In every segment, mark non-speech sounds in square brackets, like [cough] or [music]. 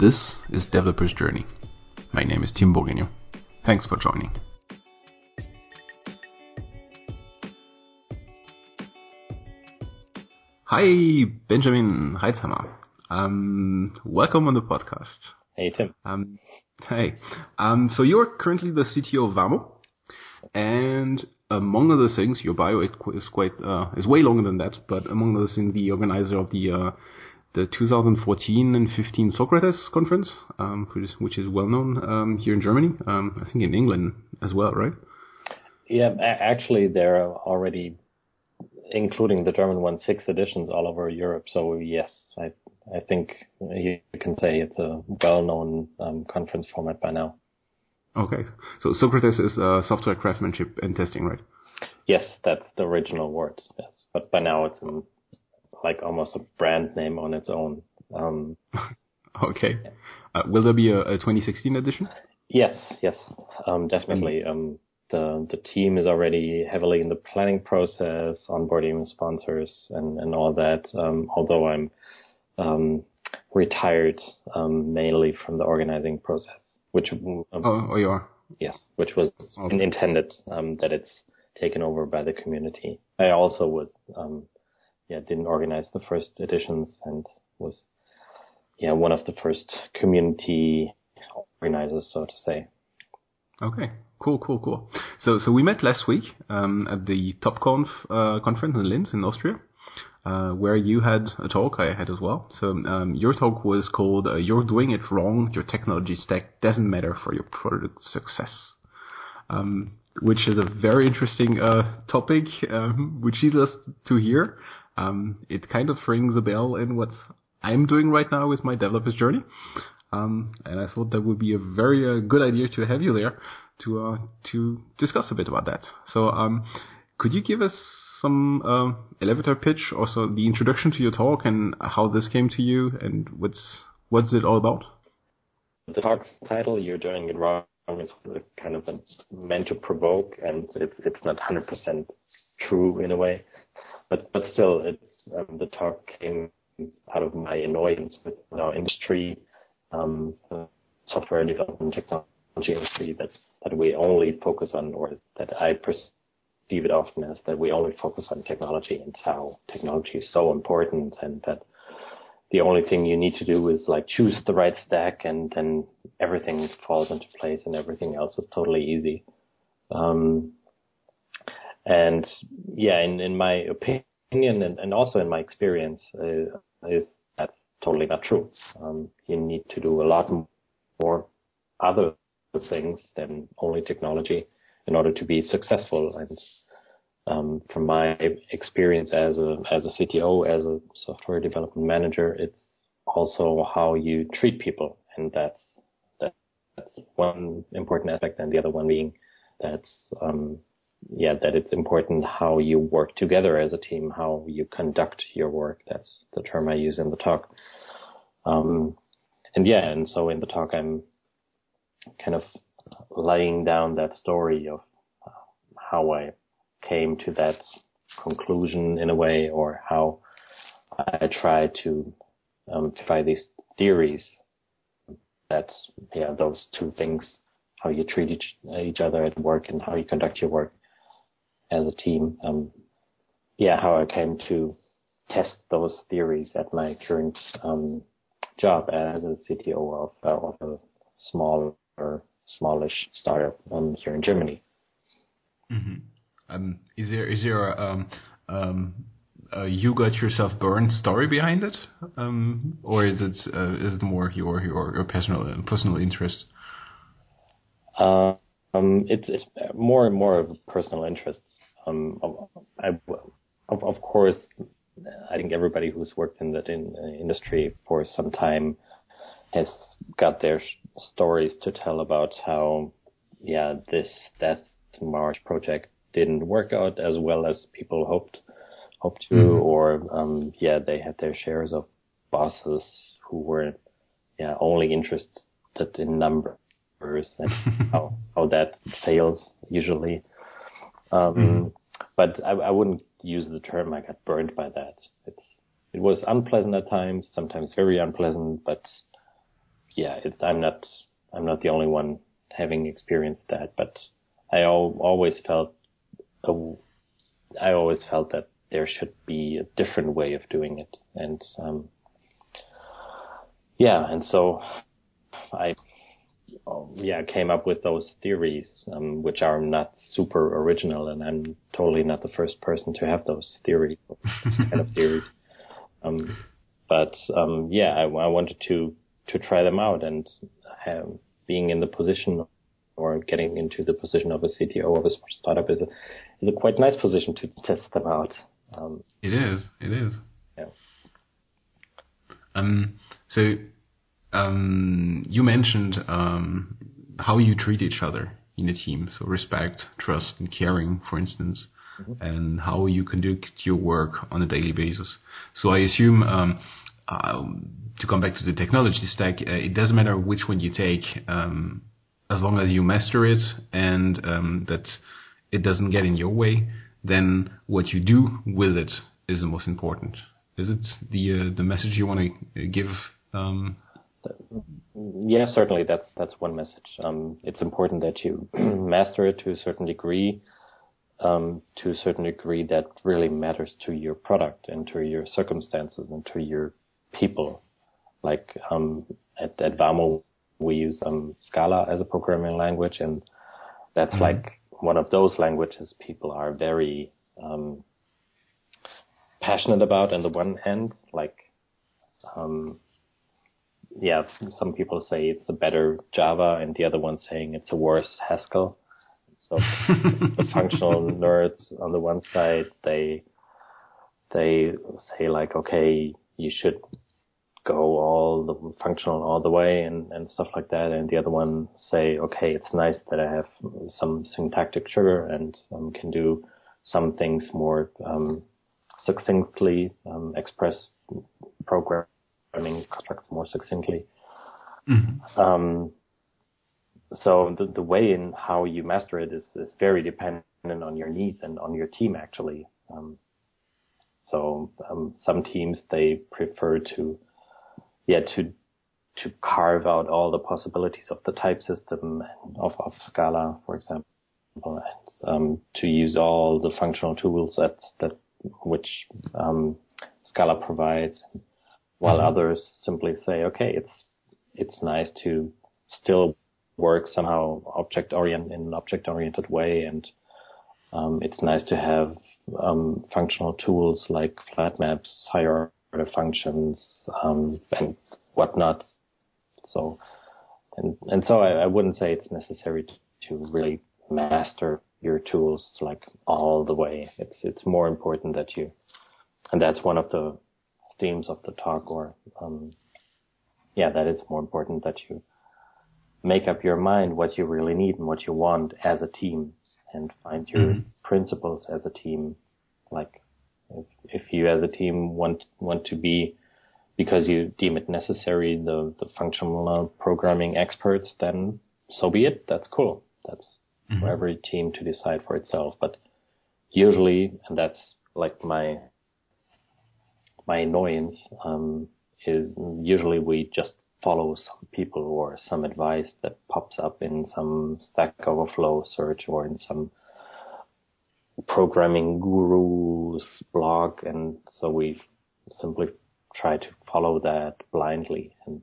This is Developer's Journey. My name is Tim Bourguignon. Thanks for joining. Hi, Benjamin Reitzhammer. Um, welcome on the podcast. Hey, Tim. Um, hey. Um, so you're currently the CTO of Vamo, and among other things, your bio is quite uh, is way longer than that. But among other things, the organizer of the uh, the 2014 and 15 Socrates conference, um, which, is, which is well known um, here in Germany. Um, I think in England as well, right? Yeah, actually, there are already, including the German one, six editions all over Europe. So yes, I I think you can say it's a well-known um, conference format by now. Okay, so Socrates is uh, software craftsmanship and testing, right? Yes, that's the original word. Yes, but by now it's in like almost a brand name on its own. Um, [laughs] okay. Uh, will there be a, a, 2016 edition? Yes, yes, um, definitely. Mm-hmm. Um, the the team is already heavily in the planning process, onboarding sponsors, and and all that. Um, although I'm um, retired um, mainly from the organizing process, which oh, oh you are yes, which was okay. intended that it's taken over by the community. I also was yeah, didn't organize the first editions and was, yeah, one of the first community organizers, so to say. Okay, cool, cool, cool. So, so we met last week um, at the TopConf uh, conference in Linz in Austria, uh, where you had a talk. I had as well. So um, your talk was called uh, "You're Doing It Wrong. Your Technology Stack Doesn't Matter for Your Product Success." Um, which is a very interesting uh, topic, um, which leads us to hear um, it kind of rings a bell in what I'm doing right now with my developer's journey. Um, and I thought that would be a very uh, good idea to have you there to uh, to discuss a bit about that. So, um, could you give us some uh, elevator pitch, also the introduction to your talk and how this came to you, and what's what's it all about? The talk's title, "You're Doing It Wrong," is kind of meant to provoke, and it's it's not 100% true in a way but but still, it's um, the talk came out of my annoyance with our industry, um, software development technology industry that that we only focus on, or that I perceive it often as that we only focus on technology and how technology is so important, and that the only thing you need to do is like choose the right stack, and then everything falls into place, and everything else is totally easy. Um, and yeah, in, in my opinion and, and also in my experience, uh, is that totally not true. Um, you need to do a lot more other things than only technology in order to be successful. And um, from my experience as a as a CTO, as a software development manager, it's also how you treat people, and that's that's one important aspect, and the other one being that's um, yeah, that it's important how you work together as a team, how you conduct your work. That's the term I use in the talk. Um, and yeah, and so in the talk, I'm kind of laying down that story of how I came to that conclusion in a way, or how I try to um, try these theories. That's yeah, those two things: how you treat each, each other at work and how you conduct your work as a team. Um, yeah, how I came to test those theories at my current um, job as a CTO of, uh, of a small or smallish startup um, here in Germany. Mm-hmm. Um, is there is there a, um, um, a you got yourself burned story behind it, um, or is it uh, is it more your your, your personal personal interest? Uh, um, it's, it's more and more of a personal interest. Um, I, of, of course, I think everybody who's worked in that in, uh, industry for some time has got their stories to tell about how, yeah, this that March project didn't work out as well as people hoped hoped to, mm-hmm. or um, yeah, they had their shares of bosses who were yeah only interested in numbers and [laughs] how how that fails usually. Um, mm. But I, I wouldn't use the term I got burned by that. It's it was unpleasant at times, sometimes very unpleasant, but yeah, it, I'm not I'm not the only one having experienced that, but I al- always felt a, I always felt that there should be a different way of doing it, and um, yeah, and so I yeah came up with those theories, um, which are not super original, and I'm totally not the first person to have those theories, [laughs] kind of theories. Um, but um, yeah, I, I wanted to to try them out and have, being in the position or getting into the position of a CTO of a startup is a is a quite nice position to test them out. Um, it is. It is. Yeah. Um. So, um, you mentioned um how you treat each other in a team. So respect, trust, and caring, for instance. Mm-hmm. And how you conduct your work on a daily basis. So I assume um, um, to come back to the technology stack, uh, it doesn't matter which one you take, um, as long as you master it and um, that it doesn't get in your way. Then what you do with it is the most important. Is it the uh, the message you want to give? Yeah, certainly. That's that's one message. Um, it's important that you [clears throat] master it to a certain degree, um, to a certain degree that really matters to your product and to your circumstances and to your people. Like um, at, at Vamo, we use um, Scala as a programming language, and that's mm-hmm. like one of those languages people are very um, passionate about. On the one hand, like um, yeah, some people say it's a better Java, and the other one saying it's a worse Haskell. So [laughs] the functional nerds on the one side, they they say like, okay, you should go all the functional all the way and, and stuff like that. And the other one say, okay, it's nice that I have some syntactic sugar and um, can do some things more um, succinctly, um, express programming constructs more succinctly. Mm-hmm. Um, so the, the way in how you master it is, is very dependent on your needs and on your team actually. Um, so um, some teams they prefer to, yeah, to to carve out all the possibilities of the type system of, of Scala, for example, and um, to use all the functional tools that that which um, Scala provides, while mm-hmm. others simply say, okay, it's it's nice to still work somehow object orient in an object oriented way, and um, it's nice to have um, functional tools like flat maps, higher order functions, um, and whatnot. So, and, and so I, I wouldn't say it's necessary to, to really master your tools like all the way. It's, it's more important that you, and that's one of the themes of the talk or, um, yeah, that it's more important that you make up your mind what you really need and what you want as a team and find your mm-hmm. principles as a team. Like if, if you as a team want want to be because you deem it necessary the the functional programming experts, then so be it. That's cool. That's mm-hmm. for every team to decide for itself. But usually, and that's like my my annoyance um, is usually we just follow some people or some advice that pops up in some Stack Overflow search or in some programming guru's blog. And so we simply try to follow that blindly. And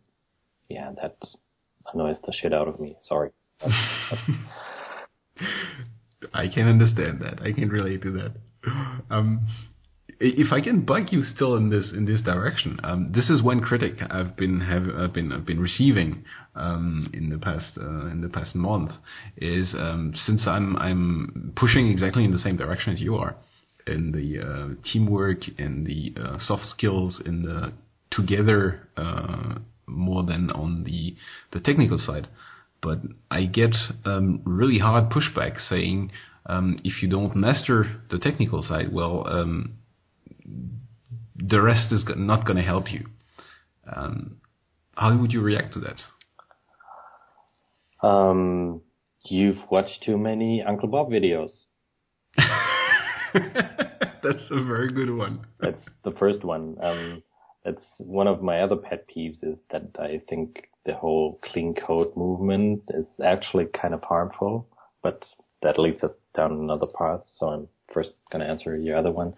yeah, that annoys the shit out of me. Sorry. [laughs] I can understand that. I can relate to that. Um, if I can bug you still in this in this direction, um, this is one critic I've been have I've been I've been receiving um, in the past uh, in the past month is um, since I'm I'm pushing exactly in the same direction as you are in the uh, teamwork in the uh, soft skills in the together uh, more than on the the technical side, but I get um, really hard pushback saying. Um, if you don't master the technical side, well, um, the rest is not going to help you. Um, how would you react to that? Um, you've watched too many Uncle Bob videos. [laughs] That's a very good one. That's the first one. Um, that's one of my other pet peeves is that I think the whole clean code movement is actually kind of harmful, but that leads us down another path. So I'm first going to answer your other one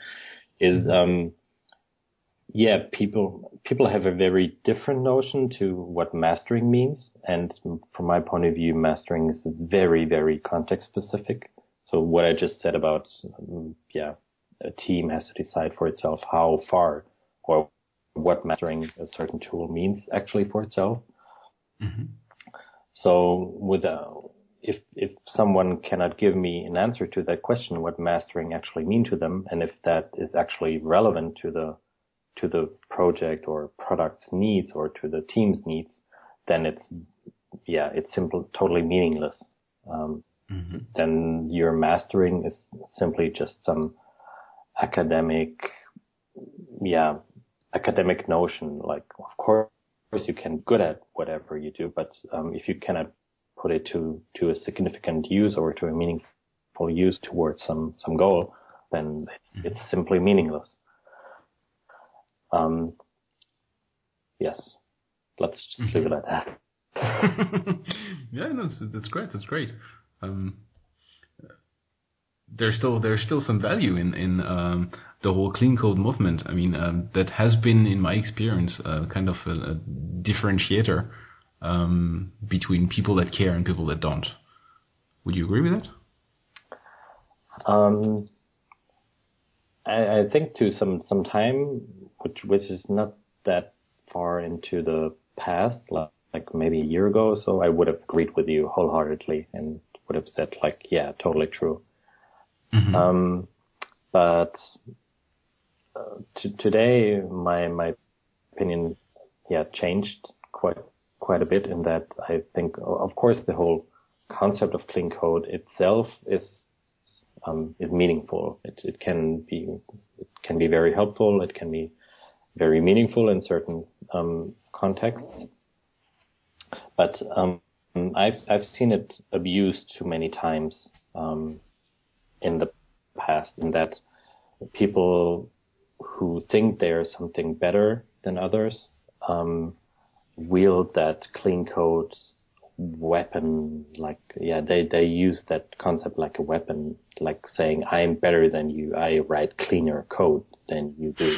is, mm-hmm. um, yeah, people, people have a very different notion to what mastering means. And from my point of view, mastering is very, very context specific. So what I just said about, um, yeah, a team has to decide for itself how far or what mastering a certain tool means actually for itself. Mm-hmm. So with a, uh, if if someone cannot give me an answer to that question, what mastering actually mean to them, and if that is actually relevant to the to the project or product's needs or to the team's needs, then it's yeah, it's simple, totally meaningless. Um, mm-hmm. Then your mastering is simply just some academic, yeah, academic notion. Like, of course, you can good at whatever you do, but um, if you cannot put it to to a significant use or to a meaningful use towards some some goal, then it's, mm-hmm. it's simply meaningless. Um, yes, let's just leave it at that. [laughs] yeah, that's that's great. That's great. Um, there's still there's still some value in in um, the whole clean code movement. I mean, um, that has been, in my experience, uh, kind of a, a differentiator um, between people that care and people that don't. Would you agree with that? Um, I, I think to some some time, which which is not that far into the past, like, like maybe a year ago, or so I would have agreed with you wholeheartedly and would have said like, yeah, totally true. Mm-hmm. Um, but uh, t- today, my my opinion, yeah, changed quite quite a bit in that I think, of course, the whole concept of clean code itself is um, is meaningful. It, it can be it can be very helpful. It can be very meaningful in certain um, contexts. But um, I've I've seen it abused too many times um, in the past. In that people who think they're something better than others um, wield that clean code weapon like yeah they they use that concept like a weapon like saying i'm better than you. I write cleaner code than you do.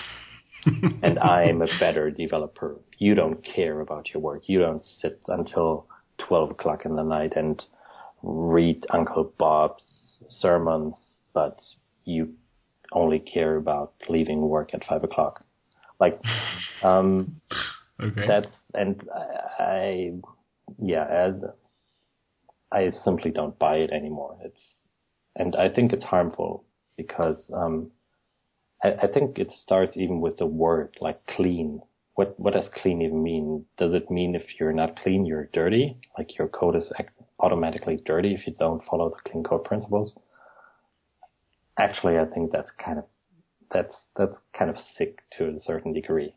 [laughs] And i'm a better developer. You don't care about your work. You don't sit until 12 o'clock in the night and read uncle bob's sermons but you only care about leaving work at five o'clock. Like um Okay. That's and I, yeah, as I simply don't buy it anymore. It's and I think it's harmful because um, I, I think it starts even with the word like clean. What what does clean even mean? Does it mean if you're not clean, you're dirty? Like your code is automatically dirty if you don't follow the clean code principles? Actually, I think that's kind of that's that's kind of sick to a certain degree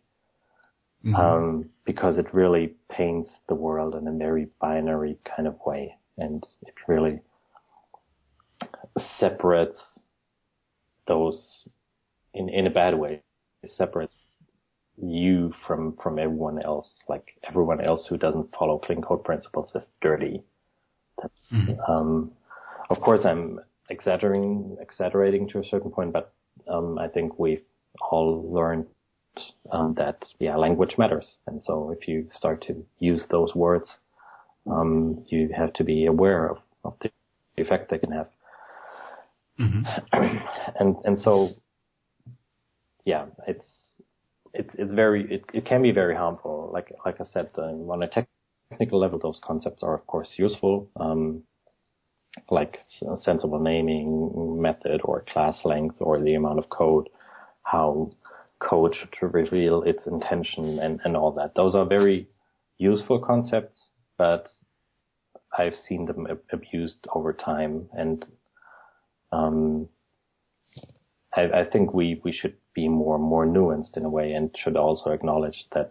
mm-hmm. um, because it really paints the world in a very binary kind of way, and it really separates those in in a bad way. It separates you from from everyone else. Like everyone else who doesn't follow clean code principles is dirty. That's mm-hmm. um, of course I'm exaggerating exaggerating to a certain point, but um, I think we've all learned um, that yeah, language matters. And so if you start to use those words, um, you have to be aware of, of the effect they can have. Mm-hmm. [clears throat] and and so yeah, it's it's it's very it, it can be very harmful. Like like I said, um, on a technical level, those concepts are of course useful. Um, like sensible naming method or class length or the amount of code, how code to reveal its intention and, and all that. Those are very useful concepts, but I've seen them abused over time, and um, I, I, think we, we should be more more nuanced in a way, and should also acknowledge that,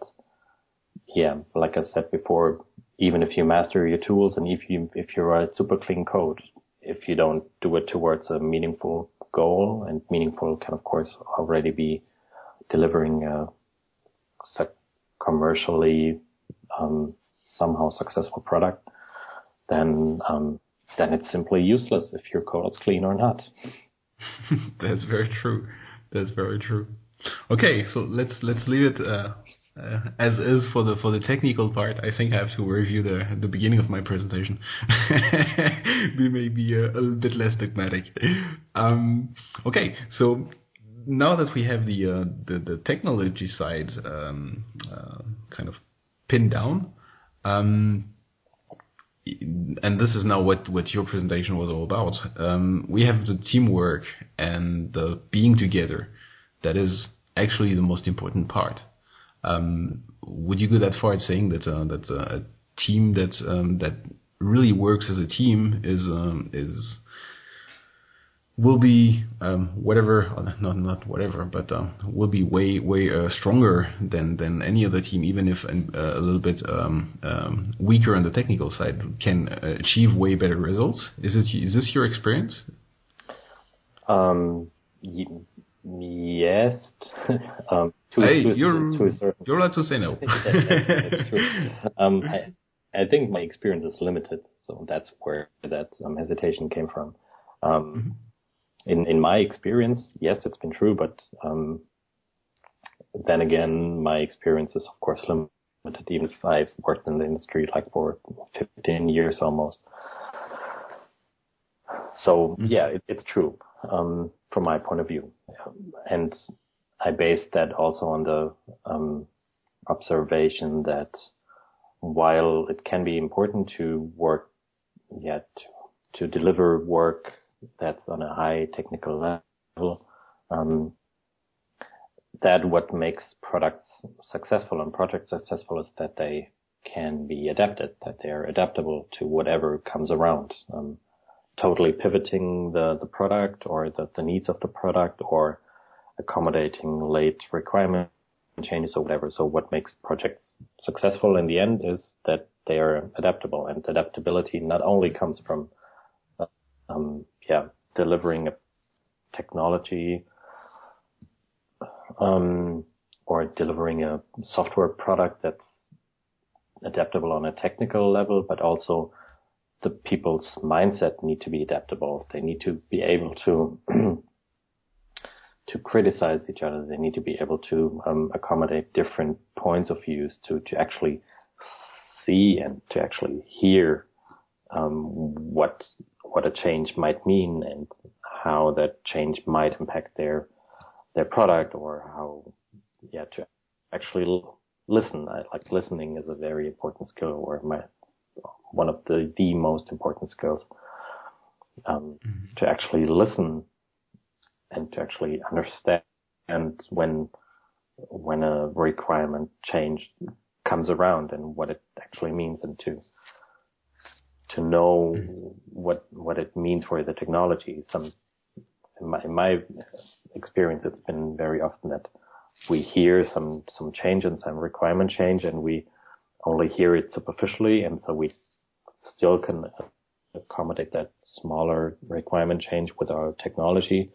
yeah, like I said before, even if you master your tools and if you if you write super clean code, if you don't do it towards a meaningful goal, and meaningful can of course already be delivering a commercially um, somehow successful product, then um, then it's simply useless if your code is clean or not. [laughs] That's very true. That's very true. Okay, so let's let's leave it uh, uh, as is for the for the technical part. I think I have to review the the beginning of my presentation. [laughs] we may be a, a, little bit less dogmatic. Um, okay, so now that we have the uh, the, the, technology side um, uh, kind of pinned down. Um, and this is now what, what your presentation was all about. Um, we have the teamwork and the being together. That is actually the most important part. Um, would you go that far as saying that uh, that uh, a team that um, that really works as a team is um, is will be um, whatever, not not whatever, but uh, will be way way uh, stronger than than any other team, even if uh, a little bit um, um, weaker on the technical side, can uh, achieve way better results. Is it is this your experience? Um, y- yes. [laughs] um, to, hey, to, you're to certain... you're allowed to say no. [laughs] that's true. Um, I, I think my experience is limited, so that's where that um, hesitation came from. Um, mm-hmm in in my experience, yes, it's been true, but um, then again, my experience is of course limited. Even if I've worked in the industry like for 15 years almost. So mm-hmm. yeah, it, it's true um, from my point of view, and I base that also on the um, observation that while it can be important to work, yeah, to, to deliver work that's on a high technical level. Um, that what makes products successful and projects successful is that they can be adapted, that they are adaptable to whatever comes around. Um, totally pivoting the, the product or the, the needs of the product or accommodating late requirement changes or whatever. So what makes projects successful in the end is that they are adaptable and adaptability not only comes from um, yeah, delivering a technology um, or delivering a software product that's adaptable on a technical level, but also the people's mindset need to be adaptable. They need to be able to [clears throat] to criticize each other. They need to be able to um, accommodate different points of views to to actually see and to actually hear um, what what a change might mean and how that change might impact their their product or how yeah to actually listen. I, like listening is a very important skill or my one of the the most important skills um, mm-hmm. to actually listen and to actually understand and when when a requirement change comes around and what it actually means and to to know mm-hmm. what what it means for the technology. Some in my, in my experience, it's been very often that we hear some some change and some requirement change, and we only hear it superficially, and so we still can accommodate that smaller requirement change with our technology.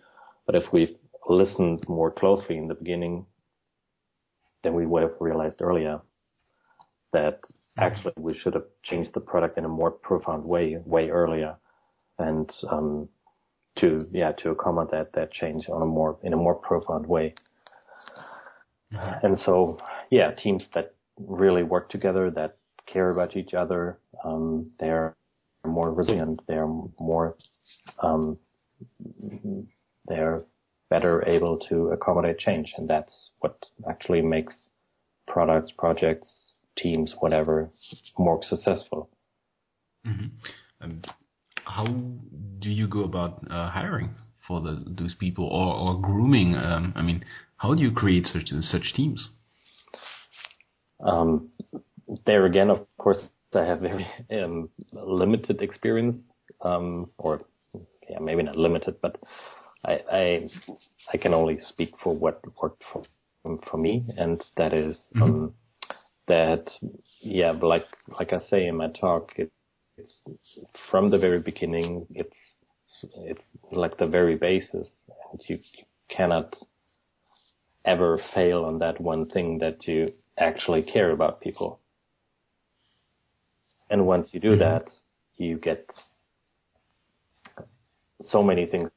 But if we've listened more closely in the beginning, then we would have realized earlier that actually we should have changed the product in a more profound way, way earlier, and um, to yeah to accommodate that that change on a more in a more profound way. Mm-hmm. And so yeah, teams that really work together, that care about each other, um, they're more resilient, they're more um, they're better able to accommodate change, and that's what actually makes products, projects, teams, whatever, more successful. Mm-hmm. Um, how do you go about uh, hiring for the, those people or, or grooming? Um, I mean, how do you create such such teams? Um, there again, of course, I have very um, limited experience, um, or yeah, maybe not limited, but I, I, I can only speak for what worked for for me, and that is, mm-hmm. um, that, yeah, like like I say in my talk, it, it's from the very beginning. It's it's like the very basis, and you, you cannot ever fail on that one thing that you actually care about people. and once you do mm-hmm. that, you get so many things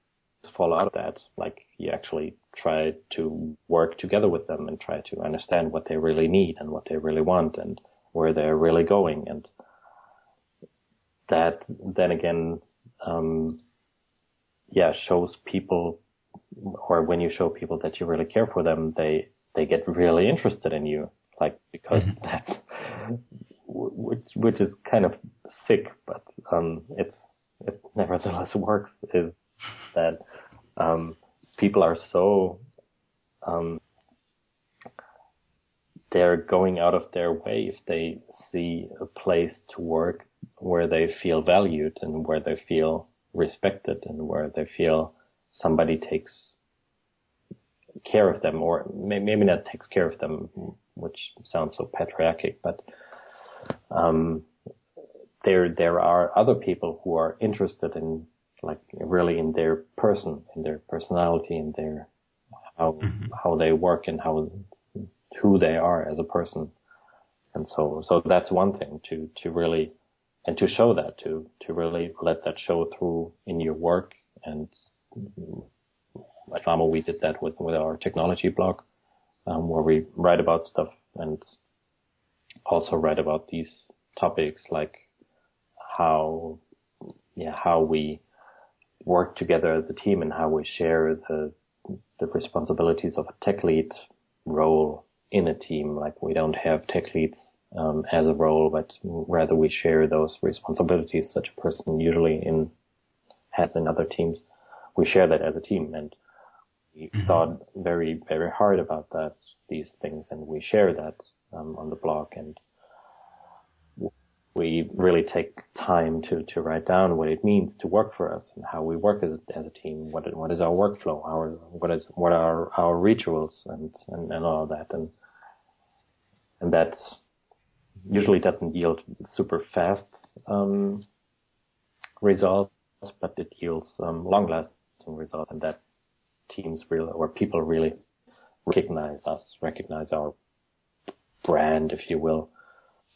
fall out of that. Like you actually try to work together with them and try to understand what they really need and what they really want and where they're really going. And that then again, um, yeah, shows people or when you show people that you really care for them, they, they get really interested in you. Like, because mm-hmm. that's, which, which is kind of sick, but, um, it's, it nevertheless [laughs] works is that, um, people are so, um, they're going out of their way if they see a place to work where they feel valued and where they feel respected and where they feel somebody takes care of them or maybe not takes care of them, which sounds so patriarchic, but, um, there, there are other people who are interested in like really in their person, in their personality, in their, how, mm-hmm. how they work and how, who they are as a person. And so, so that's one thing to, to really, and to show that, to, to really let that show through in your work and at Vamo, we did that with, with our technology blog, um, where we write about stuff and also write about these topics like how, yeah, how we work together as a team and how we share the, the responsibilities of a tech lead role in a team. Like we don't have tech leads um, as a role, but rather we share those responsibilities such a person usually in has in other teams. We share that as a team and we mm-hmm. thought very, very hard about that, these things, and we share that um, on the blog. And we really take time to, to write down what it means to work for us and how we work as a, as a team. What what is our workflow? Our what is what are our rituals and, and, and all that. And and that usually doesn't yield super fast um, results, but it yields um, long lasting results, and that teams really or people really recognize us, recognize our brand, if you will,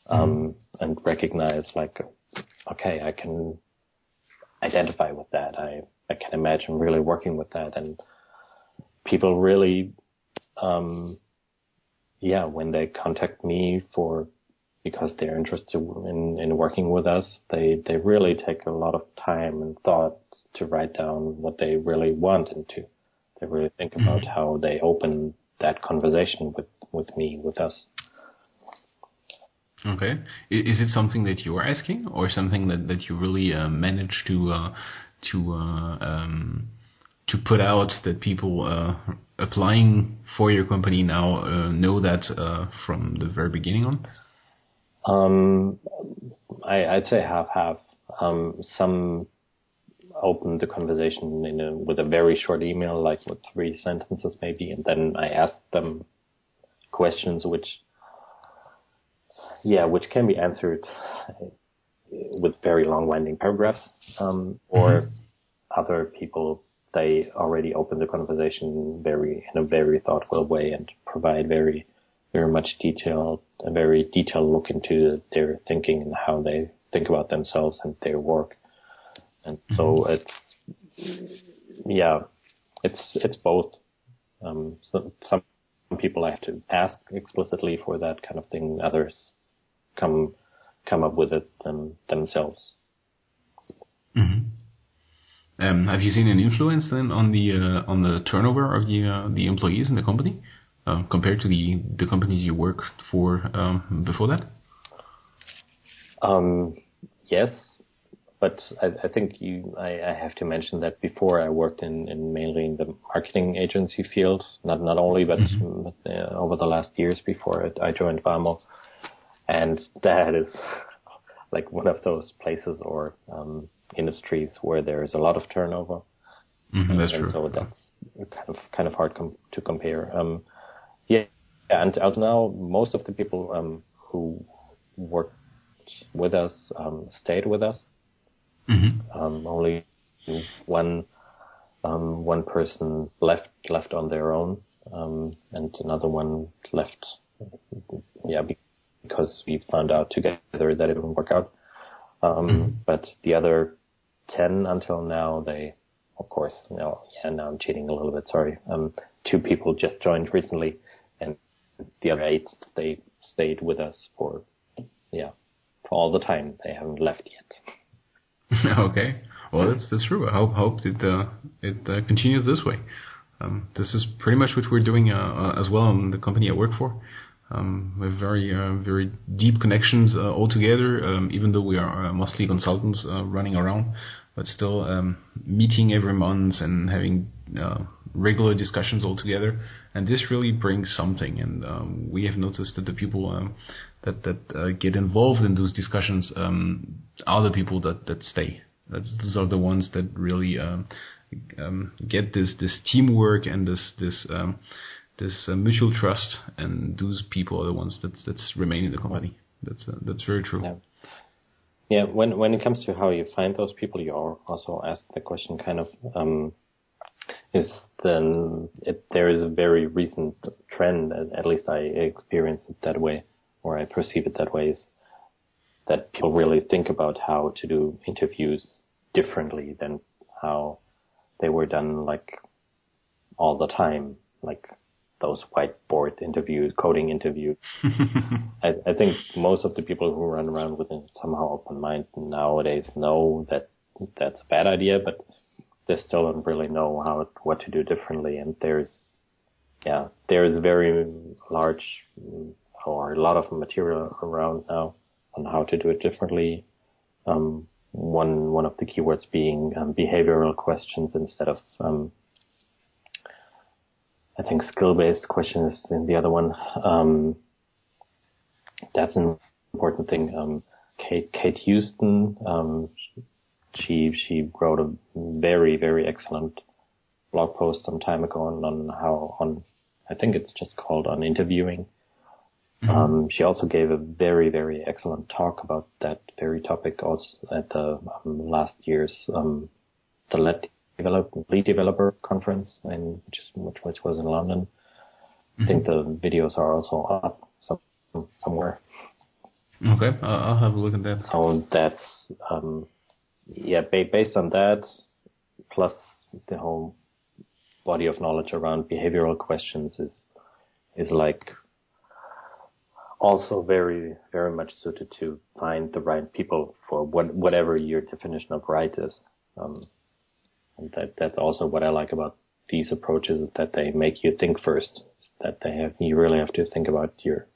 um, mm-hmm. and recognize like, okay, I can identify with that. I I can imagine really working with that, and people really, um, yeah, when they contact me for because they're interested in, in working with us, they, they really take a lot of time and thought to write down what they really want and to they really think about mm-hmm. how they open that conversation with, with me, with us. Okay. Is it something that you are asking, or something that, that you really uh, manage to uh, to uh, um, to put out that people uh, applying for your company now uh, know that uh, from the very beginning on? Um, I, would say half half. Um, some opened the conversation a, with a very short email, like with three sentences maybe, and then I asked them questions which, yeah, which can be answered with very long winding paragraphs, um, or mm-hmm. other people they already open the conversation very in a very thoughtful way and provide very very much detailed a very detailed look into their thinking and how they think about themselves and their work. And mm-hmm. so it's, yeah, it's, it's both. Um, so some people I have to ask explicitly for that kind of thing. Others come, come up with it them, themselves. Mm-hmm. Um, have you seen an influence then on the uh, on the turnover of the uh, the employees in the company uh, compared to the the companies you worked for um, before that? Um, yes, but I, I think you, I, I, have to mention that before I worked in, in mainly in the marketing agency field, not not only, but, mm-hmm. uh, over the last years before I joined Vamo, and that is like one of those places or um, industries where there is a lot of turnover. Mm-hmm, that's and true. so that's kind of kind of hard com- to compare. Um, yeah, and out now, most of the people um, who worked with us um, stayed with us. Mm-hmm. Um, only one um, one person left left on their own, um, and another one left. Yeah, because we found out together that it wouldn't work out. Um, mm-hmm. But the other 10 until now, they, of course, know, yeah, now I'm cheating a little bit, sorry. Um, two people just joined recently and the other eight, they stayed with us for, yeah, for all the time. They haven't left yet. [laughs] okay. Well, that's, that's true. I hope, hope it, uh, it uh, continues this way. Um, this is pretty much what we're doing uh, uh as well in the company I work for. Um, we have very uh, very deep connections uh, all together, um, even though we are uh, mostly consultants running around, but still um, meeting every month and having regular discussions all together. And this really brings something. And um, we have noticed that the people um, that that get involved in those discussions um, are the people that that stay. That's, those are the ones that really get this this teamwork and this this this uh, mutual trust, and those people are the ones that that's remain in the company. That's uh, that's very true. Yeah. yeah. When when it comes to how you find those people, you also asked the question, kind of, um, is then it, there is a very recent trend, at least I experience it that way, or I perceive it that way, is that people really think about how to do interviews differently than how they were done like all the time, like those whiteboard interviews, coding interviews. [laughs] I, I, think most of the people who run around with a somehow open mind nowadays know that that's a bad idea, but they still don't really know how what to do differently. And there's, yeah, there's very large or a lot of material around now on how to do it differently. Um, one one of the keywords being um, behavioral questions instead of um, I think skill-based questions in the other one. Um, that's an important thing. Um, Kate, Kate Heddleston, um, she, she wrote a very, very excellent blog post some time ago on, on how, on, I think it's just called on interviewing. Mm-hmm. Um, she also gave a very, very excellent talk about that very topic also at the um, last year's, um, the Let develop, lead developer conference in which, which, which was in London. Mm-hmm. I think the videos are also up some, somewhere. Okay, I'll have a look at that. So that's um, yeah, based on that, plus the whole body of knowledge around behavioral questions is is like also very very much suited to find the right people for what, whatever your definition of right is. Um, and that, that's also what I like about these approaches that they make you think first. That they have, you really have to think about your,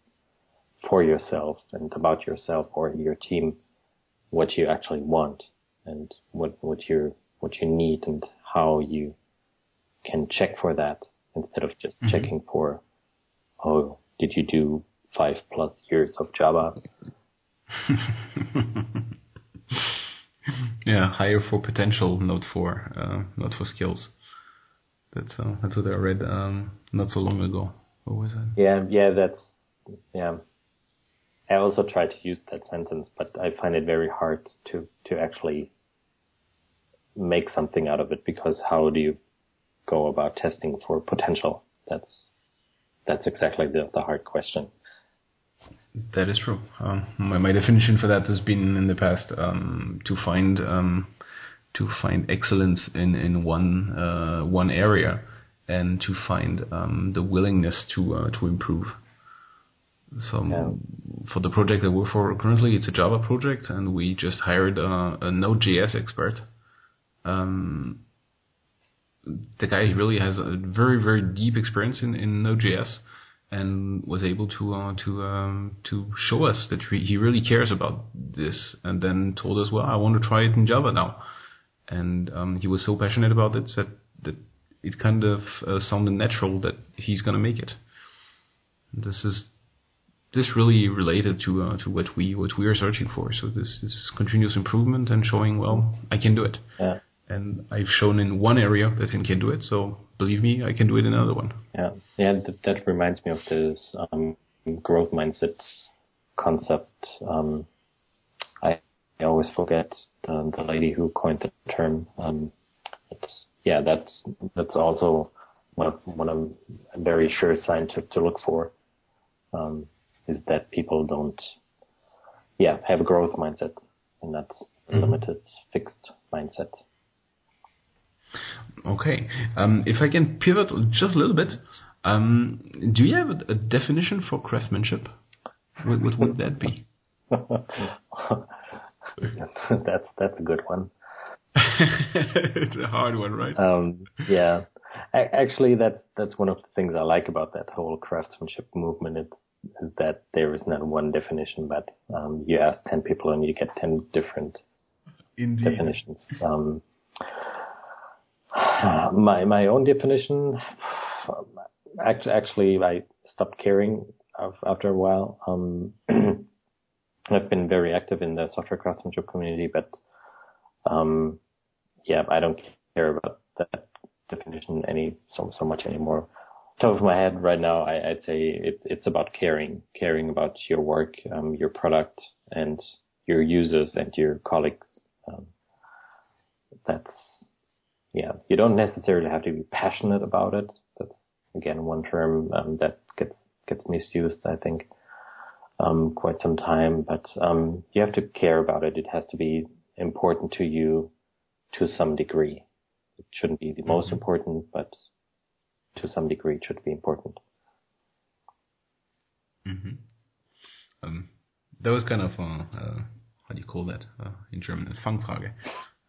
for yourself and about yourself or your team, what you actually want and what, what you what you need and how you can check for that instead of just mm-hmm. checking for, oh, did you do five plus years of Java? [laughs] yeah, hire for potential, not for uh, not for skills. That's uh, that's what I read um, not so long ago. What was that? Yeah, yeah, that's yeah. I also try to use that sentence, but I find it very hard to to actually make something out of it because how do you go about testing for potential? That's that's exactly the, the hard question. That is true. Um, my, my definition for that has been in the past um, to find um, to find excellence in in one uh, one area and to find um, the willingness to uh, to improve. So yeah. for the project that we're for currently, it's a Java project, and we just hired a, a Node.js expert. Um, the guy really has a very very deep experience in in Node.js and was able to uh, to um, to show us that he really cares about this, and then told us, "Well, I want to try it in Java now." And um, he was so passionate about it that that it kind of uh, sounded natural that he's gonna make it. This is this really related to uh, to what we what we are searching for. So this is continuous improvement and showing, well, I can do it. Yeah. And I've shown in one area that I can do it, so believe me, I can do it in another one. Yeah, yeah, that, that reminds me of this um, growth mindset concept. Um, I, I always forget the, the lady who coined the term. Um, it's yeah, that's that's also one of one of a very sure sign to, to look for um, is that people don't yeah have a growth mindset and not a mm-hmm. limited fixed mindset. Okay. Um, if I can pivot just a little bit, um, do you have a, a, definition for craftsmanship? What, what would that be? [laughs] that's that's a good one. [laughs] it's a hard one, right? Um, yeah, actually, that's that's one of the things I like about that whole craftsmanship movement. It's is that there is not one definition, but um, you ask ten people and you get ten different Indeed. definitions. Um, my my own definition, actually, actually, I stopped caring after a while. Um, [clears throat] I've been very active in the software craftsmanship community, but um, yeah, I don't care about that definition any so so much anymore. Top of my head right now, I, would say it, it's about caring, caring about your work, um, your product, and your users and your colleagues. Um, that's yeah. You don't necessarily have to be passionate about it. That's again one term um, that gets gets misused. I think um, quite some time, but um, you have to care about it. It has to be important to you to some degree. It shouldn't be the most mm-hmm. important, but to some degree it should be important. Mm-hmm. Um, that was kind of uh, uh, how do you call that uh, in German? Fangfrage.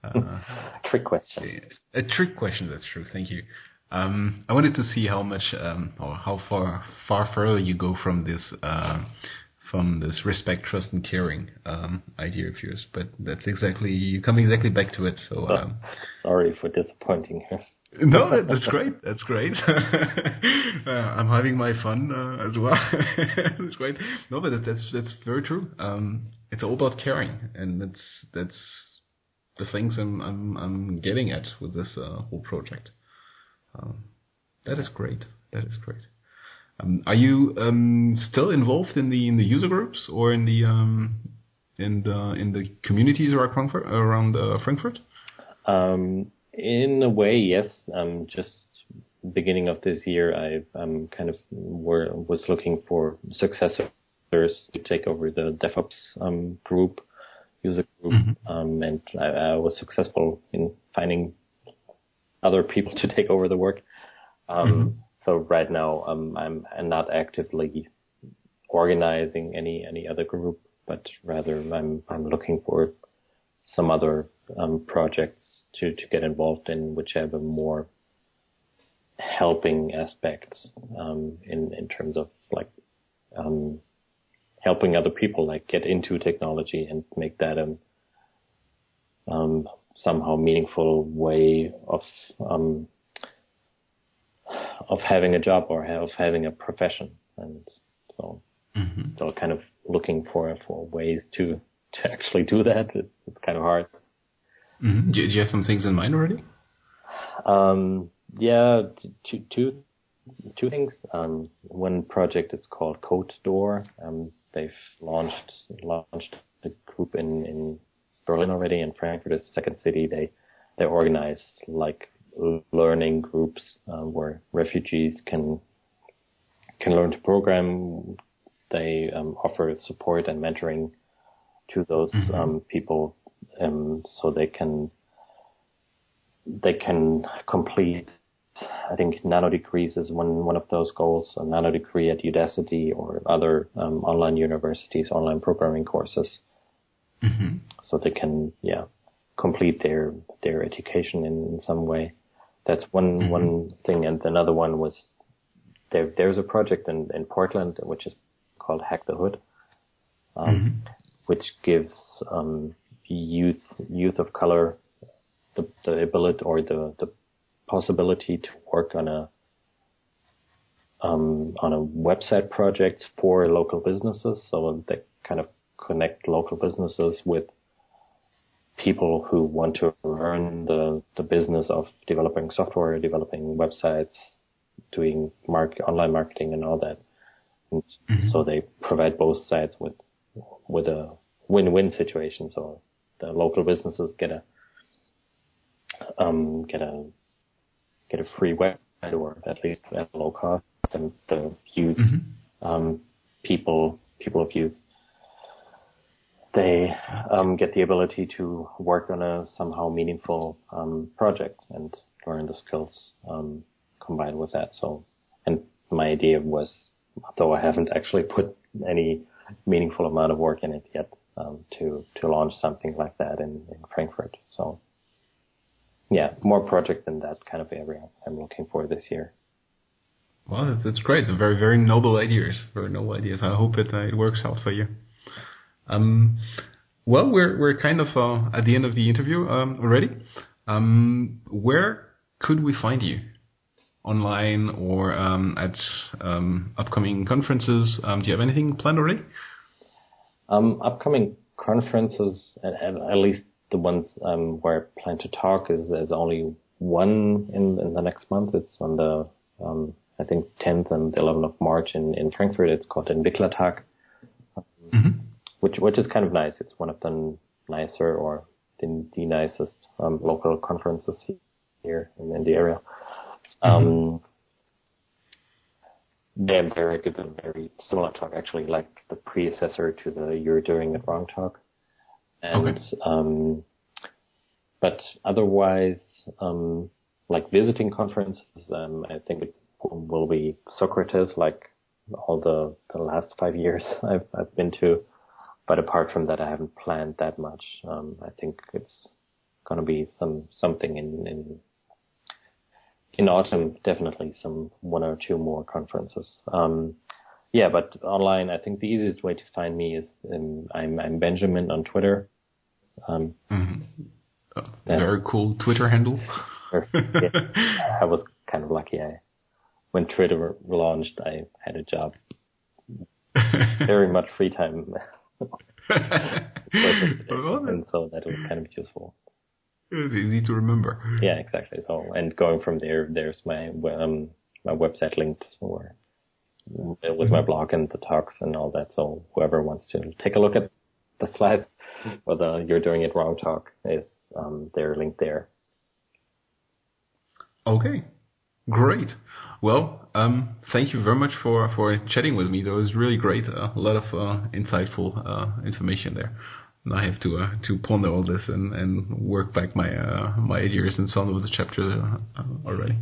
Uh, [laughs] trick question. A trick question. That's true. Thank you. Um, I wanted to see how much um, or how far far further you go from this uh, from this respect, trust, and caring um, idea of yours. But that's exactly you come exactly back to it. So um, sorry for disappointing you. [laughs] no, that, that's great. That's great. [laughs] uh, I'm having my fun uh, as well. that's great. No, but that's that's very true. Um, it's all about caring, and that's that's the things I'm I'm, I'm getting at with this uh, whole project. Um, that is great. That is great. Um, are you um, still involved in the in the user groups or in the um, in the in the communities around Frankfurt? Around uh, Frankfurt? Um, in a way, yes. Um, just beginning of this year, I um, kind of were, was looking for successors to take over the DevOps um, group, user group, mm-hmm. um, and I, I, was successful in finding other people [laughs] to take over the work. Um, mm-hmm. So right now, um, I'm, I'm not actively organizing any any other group, but rather I'm I'm looking for some other um, projects to to get involved in, which have a more helping aspects um, in in terms of like um, helping other people like get into technology and make that a um, somehow meaningful way of um, of having a job or of having a profession. And so mm-hmm. still kind of looking for, for ways to, [laughs] to actually do that. It, it's kind of hard. Mm-hmm. Do, you have some things in mind already? Um, yeah, two, two, two things. Um, one project is called Code Door. Um, they've launched, launched a group in, in Berlin already and Frankfurt is second city. They, they organize like learning groups uh, where refugees can can learn to program. They um, offer support and mentoring to those mm-hmm. um, people, um, so they can they can complete. I think nano degrees is one one of those goals. A nano degree at Udacity or other um, online universities, online programming courses, mm-hmm. so they can yeah complete their their education in, in some way. That's one mm-hmm. one thing, and another one was there. There's a project in in Portland which is called Hack the Hood, um, mm-hmm. which gives um, youth youth of color the, the ability or the the possibility to work on a um, on a website project for local businesses. So they kind of connect local businesses with people who want to learn the, the business of developing software, developing websites, doing mark, online marketing and all that. And mm-hmm. So they provide both sides with, with a win-win situation. So the local businesses get a, um, get a, get a free website or at least at a low cost and the youth, mm-hmm. um, people, people of youth they um, get the ability to work on a somehow meaningful um, project and learn the skills um, combined with that. So, and my idea was, though I haven't actually put any meaningful amount of work in it yet, um, to to launch something like that in, in Frankfurt. So, yeah, more projects in that kind of area I'm looking for this year. Well, that's, that's great. Very, very noble ideas. Very noble ideas. I hope it, uh, it works out for you. Um, well, we're we're kind of uh, at the end of the interview um, already. Um, where could we find you? Online or um, at um, upcoming conferences? Um, do you have anything planned already? upcoming conferences, at, at, least the ones where I plan to talk, is, is only one in, in the next month. It's on the I think 10th and 11th of March in, in Frankfurt. It's called Entwicklertag. Mm-hmm which which is kind of nice. It's one of the nicer or the, the nicest um, local conferences here in, in the area. Mm-hmm. Um, they're very good and very similar talk, actually, like the predecessor to the You're Doing It Wrong talk. And, okay. um, but otherwise, um, like visiting conferences, um, I think it will be Socrates, like all the, the last five years [laughs] I've, I've been to. But apart from that, I haven't planned that much. Um, I think it's going to be some something in in in autumn. Definitely some one or two more conferences. Um, yeah, but online, I think the easiest way to find me is in, I'm I'm Benjamin on Twitter. Um, mm-hmm. oh, very cool Twitter handle. yeah, I was kind of lucky. I when Twitter launched, I had a job, [laughs] very much free time [laughs] and so that was kind of useful. It was easy to remember. Yeah, exactly. So, and going from there, there's my um, my website linked or with mm-hmm. my blog and the talks and all that. So whoever wants to take a look at the slides [laughs] or the "You're Doing It Wrong" talk is um, they're linked there. Okay, great. Well, um, thank you very much for, for chatting with me. That was really great. Uh, a lot of uh, insightful uh, information there. And I have to uh, to ponder all this and, and work back my uh, my ideas and some of the chapters uh, already.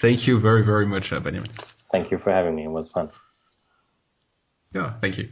Thank you very very much, Benjamin. Thank you for having me. It was fun. Yeah, thank you.